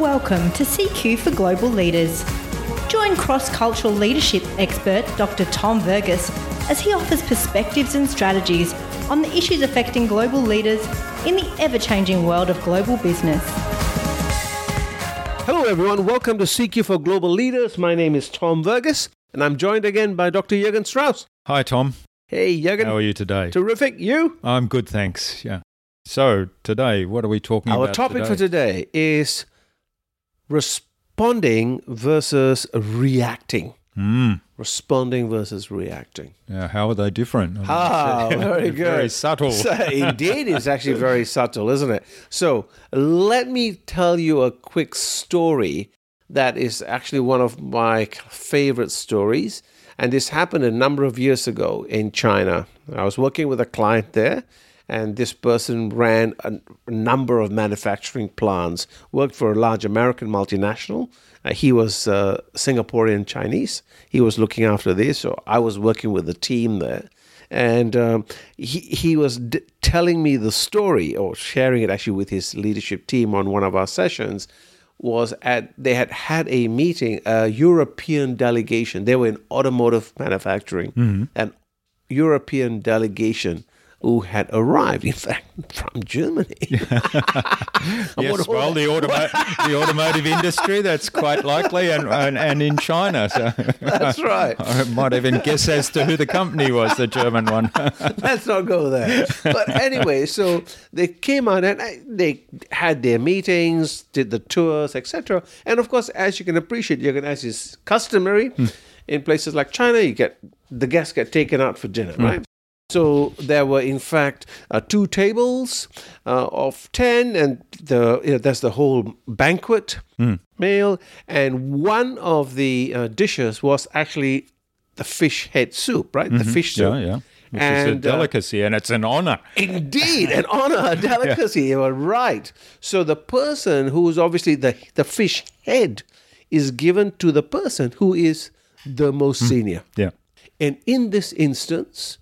Welcome to CQ for Global Leaders. Join cross cultural leadership expert Dr. Tom Verghese as he offers perspectives and strategies on the issues affecting global leaders in the ever changing world of global business. Hello, everyone. Welcome to CQ for Global Leaders. My name is Tom Verghese, and I'm joined again by Dr. Jürgen Strauss. Hi, Tom. Hey, Jürgen. How are you today? Terrific. You? I'm good, thanks. Yeah. So, today, what are we talking Our about? Our topic today? for today is responding versus reacting. Mm. Responding versus reacting. Yeah, how are they different? Ah, very good. Very subtle. So, indeed, it's actually very subtle, isn't it? So, let me tell you a quick story that is actually one of my favorite stories. And this happened a number of years ago in China. I was working with a client there, and this person ran a, number of manufacturing plants, worked for a large American multinational. Uh, he was uh, Singaporean Chinese. He was looking after this, so I was working with the team there and um, he he was d- telling me the story or sharing it actually with his leadership team on one of our sessions was at they had had a meeting a European delegation they were in automotive manufacturing an European delegation who had arrived in fact from Germany yes, well, the, automo- the automotive industry, that's quite likely, and, and, and in China. So that's right I might even guess as to who the company was, the German one. Let's not go there. But anyway, so they came out and I- they had their meetings, did the tours, etc. And of course, as you can appreciate, you can as is customary hmm. in places like China, you get the guests get taken out for dinner, hmm. right? So there were, in fact, uh, two tables uh, of ten, and the you know, there's the whole banquet meal, and one of the uh, dishes was actually the fish head soup, right? The fish soup. yeah, yeah. Which And, is a uh, delicacy, and it's an honor. Indeed, an honor, a delicacy. You are right. So the person who is obviously the the fish head is given to the person who is the most senior. Yeah. And in this instance,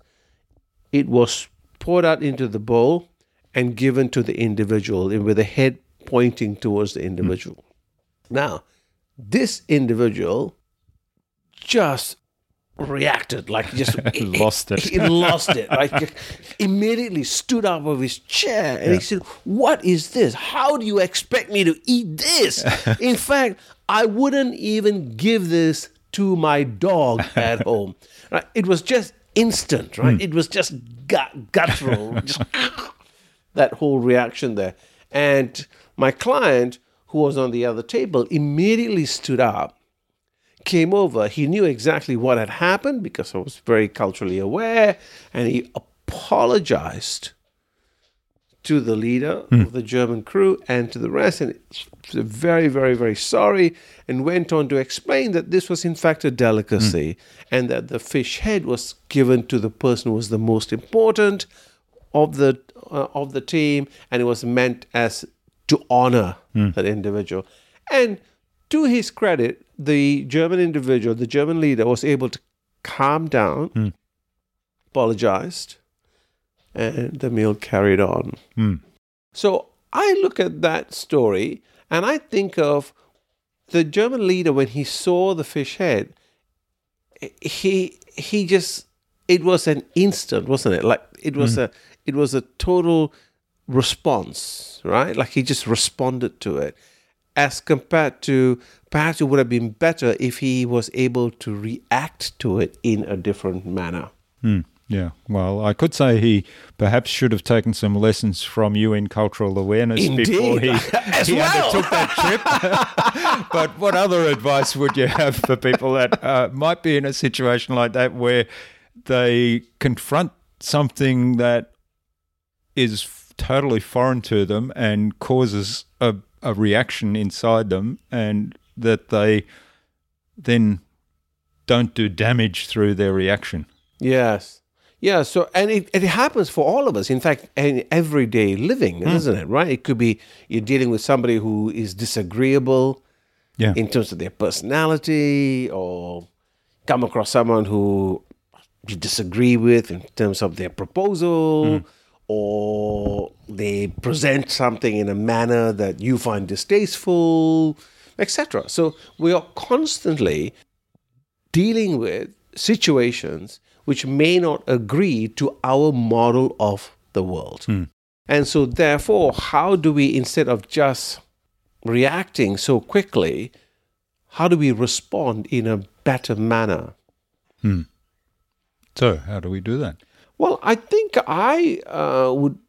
it was poured out into the bowl and given to the individual, with the head pointing towards the individual. Now, this individual just reacted like just Lost it. He lost it. Like immediately stood up of his chair and he said, "What is this? How do you expect me to eat this? In fact, I wouldn't even give this to my dog at home." Right? It was just instant, right? Hmm. It was just gut guttural, just that whole reaction there. And my client, who was on the other table, immediately stood up came over. He knew exactly what had happened because I was very culturally aware, and he apologized to the leader of hmm. the German crew and to the rest, and it's very, very, very sorry, and went on to explain that this was in fact a delicacy, hmm. and that the fish head was given to the person who was the most important of the uh, of the team, and it was meant as to honor hmm. that individual. And to his credit, the German individual, the German leader, was able to calm down, apologized, and the meal carried on. So I look at that story and I think of the German leader when he saw the fish head. He he just it was an instant, wasn't it? Like it was a it was a total response, right? Like he just responded to it, as compared to perhaps it would have been better if he was able to react to it in a different manner. Hmm. Yeah, well, I could say he perhaps should have taken some lessons from you in cultural awareness before he, he well. undertook that trip. but what other advice would you have for people that uh, might be in a situation like that where they confront something that is totally foreign to them and causes a, a reaction inside them, and that they then don't do damage through their reaction? Yes. Yeah, so and it, it happens for all of us. In fact, in everyday living, hmm. isn't it? Right? It could be you're dealing with somebody who is disagreeable Yeah. in terms of their personality, or come across someone who you disagree with in terms of their proposal, hmm. or they present something in a manner that you find distasteful, etc. So we are constantly dealing with situations which may not agree to our model of the world. And so, therefore, how do we, instead of just reacting so quickly, how do we respond in a better manner? So, how do we do that? Well, I think I uh, would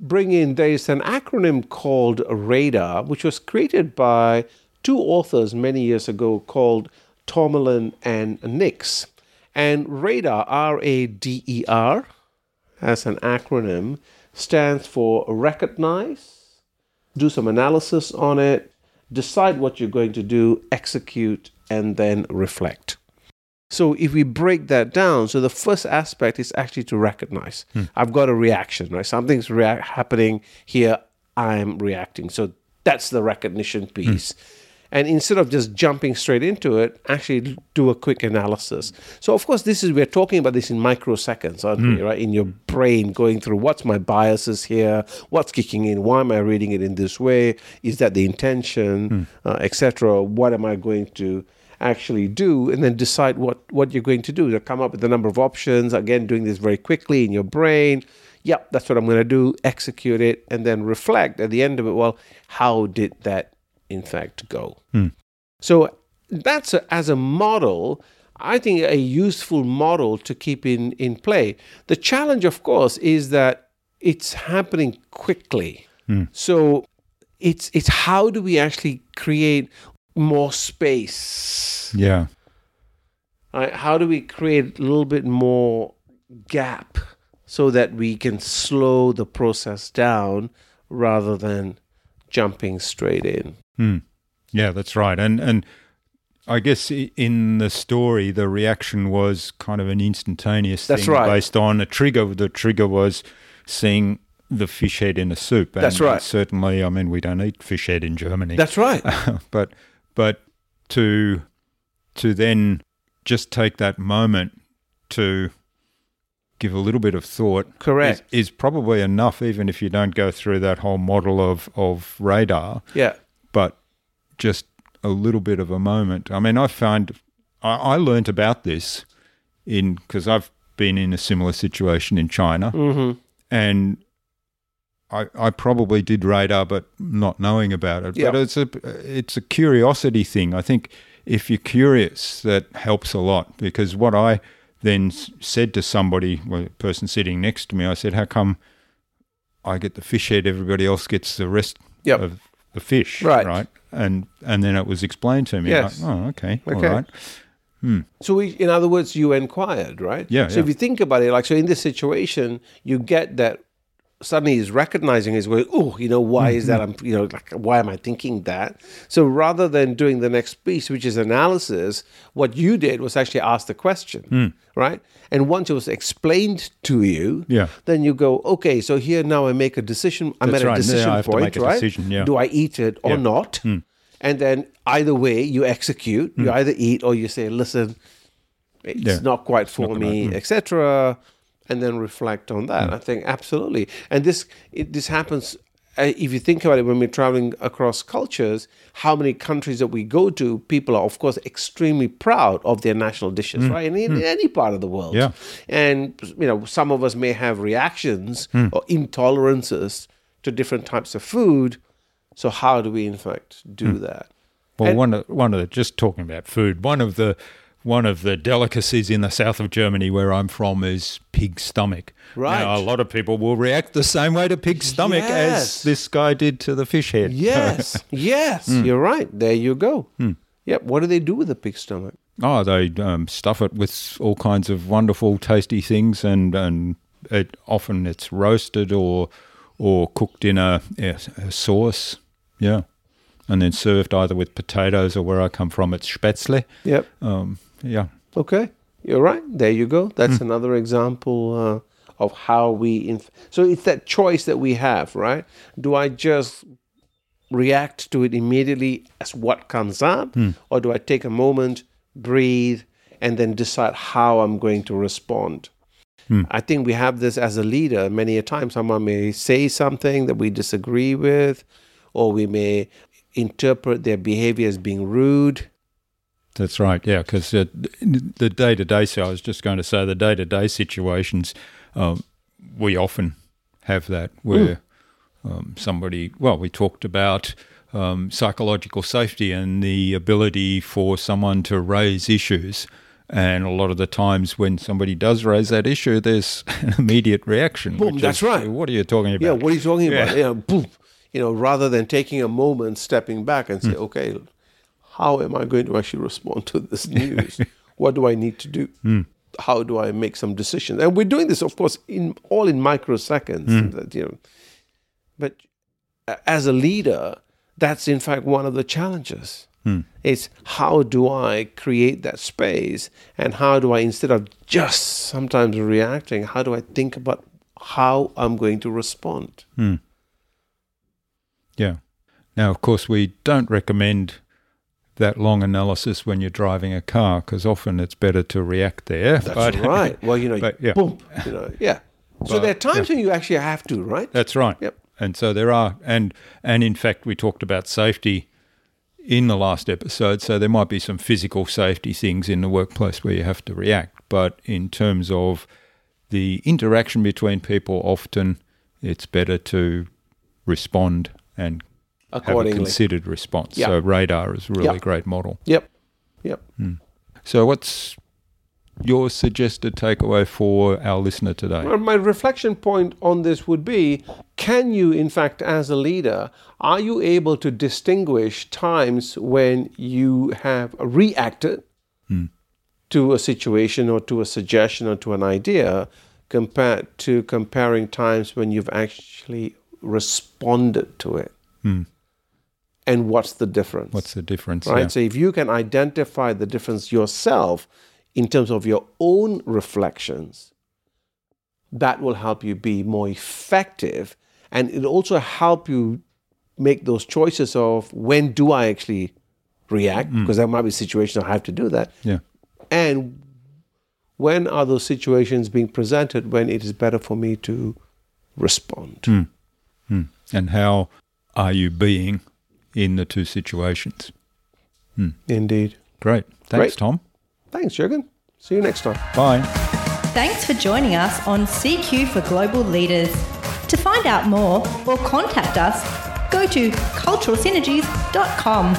bring in there's an acronym called RADAR, which was created by two authors many years ago called Tomerlin and Nix. And RADAR, R A D E R, as an acronym, stands for recognize, do some analysis on it, decide what you're going to do, execute, and then reflect. So if we break that down, so the first aspect is actually to recognize. Hmm. I've got a reaction, right? Something's rea- happening here. I'm reacting. So that's the recognition piece. Hmm. And instead of just jumping straight into it, actually do a quick analysis. So of course, this is we're talking about this in microseconds, aren't we? Right? In your brain, going through what's my biases here, what's kicking in, why am I reading it in this way? Is that the intention, uh, etc. What am I going to actually do? And then decide what what you're going to do. To come up with a number of options again doing this very quickly in your brain. Yep that's what i'm going to do. Execute it and then reflect at the end of it. Well how did that in fact go. Hmm. So that's a, as a model i think a useful model to keep in in play. The challenge of course is that it's happening quickly. Hmm. So it's it's how do we actually create more space? Yeah. right? How do we create a little bit more gap so that we can slow the process down rather than jumping straight in? Hmm. Yeah, that's right. And and I guess in the story, the reaction was kind of an instantaneous That's thing right. based on a trigger. The trigger was seeing the fish head in a soup. And That's right. Certainly, I mean, we don't eat fish head in Germany. That's right. but but to to then just take that moment to give a little bit of thought Correct. is, is probably enough even if you don't go through that whole model of of radar Yeah. but just a little bit of a moment i mean i find i, I learned about this in because i've been in a similar situation in china Mm-hmm. and I, I probably did radar, but not knowing about it. Yeah. But it's a it's a curiosity thing. I think if you're curious, that helps a lot. Because what I then said to somebody, well, a person sitting next to me, I said, "How come I get the fish head, everybody else gets the rest Yep. of the fish?" Right. right. And and then it was explained to me. Yes. like, oh, okay, all Okay. right. Hmm. So, we, in other words, you inquired, right? Yeah, So, if you think about it, like, so in this situation, you get that suddenly he's recognizing is going, oh, you know, why is that? Mm-hmm. I'm, you know, like, why am I thinking that? So, rather than doing the next piece, which is analysis, what you did was actually ask the question, mm. right? And once it was explained to you, Yeah. then you go, okay, so here now I make a decision. I'm That's at a right. Decision I have to point, right? decision, yeah. Do I eat it or Yeah. Not? Mm. And then either way, you execute. You mm. either eat or you say, listen, it's not quite for me, etc. And then reflect on that. Hmm. I think absolutely. And this it, this happens. Uh, if you think about it, when we're traveling across cultures, how many countries that we go to, people are of course extremely proud of their national dishes, hmm. right? In, in hmm. any part of the world, Yeah. And you know, some of us may have reactions or intolerances to different types of food. So how do we, in fact, do that? Well, And- one of one of the just talking about food, one of the one of the delicacies in the south of Germany where I'm from is pig stomach. Right. Now, a lot of people will react the same way to pig stomach Yes. as this guy did to the fish head. Yes, yes, you're right. There you go. Yep. What do they do with the pig stomach? Oh, they um, stuff it with all kinds of wonderful, tasty things, and and it often it's roasted or or cooked in a, a, a sauce. Yeah, and then served either with potatoes or where I come from, it's spätzle. Yep. Um, yeah, Okay, you're right. There you go. That's hmm. another example uh, of how we. Inf- so it's that choice that we have, right? Do I just react to it immediately as what comes up, hmm. or do I take a moment, breathe, and then decide how I'm going to respond? Hmm. I think we have this as a leader. Many a time, someone may say something that we disagree with, or we may interpret their behavior as being rude. That's right. Yeah, because uh, the day to day. So I was just going to say the day to day situations. Um, we often have that where um, somebody. Well, we talked about um, psychological safety and the ability for someone to raise issues. And a lot of the times when somebody does raise that issue, there's an immediate reaction. Boom, that's is, right. What are you talking about? Yeah, what are you talking about? Yeah. You know, boom. You know, rather than taking a moment, stepping back and say, Hmm. okay, how am I going to actually respond to this news? what do I need to do? Hmm. How do I make some decisions? And we're doing this, of course, in all in microseconds. Hmm. That, you know, but as a leader, that's in fact one of the challenges. It's how do I create that space, and how do I, instead of just sometimes reacting, how do I think about how I'm going to respond? Yeah. Now, of course, we don't recommend that long analysis when you're driving a car because often it's better to react there. That's but- right. Well, you know, but, yeah. boom. You know, yeah. So But, there are times when you actually have to, right? That's right. Yep. And so there are, and and in fact, we talked about safety in the last episode. So there might be some physical safety things in the workplace where you have to react, but in terms of the interaction between people, often it's better to respond and have a Accordingly. considered response. Yeah. So radar is a really Yep. great model. Yep. Yep. Hmm. So what's your suggested takeaway for our listener today? Well, my reflection point on this would be can you, in fact, as a leader, are you able to distinguish times when you have reacted hmm. to a situation or to a suggestion or to an idea compared to comparing times when you've actually responded to it? Hmm. And what's the difference? What's the difference? right? Yeah. So if you can identify the difference yourself in terms of your own reflections, that will help you be more effective and it'll also help you make those choices of when do I actually react mm. because there might be situations I have to do that yeah. and when are those situations being presented when it is better for me to respond hmm. Hmm. And how are you being in the two situations? Hmm. indeed Great. Thanks, Great. Tom. thanks Jürgen see you next time Bye. Thanks for joining us on CQ for Global Leaders. To find out more or contact us, go to culturalsynergies.com.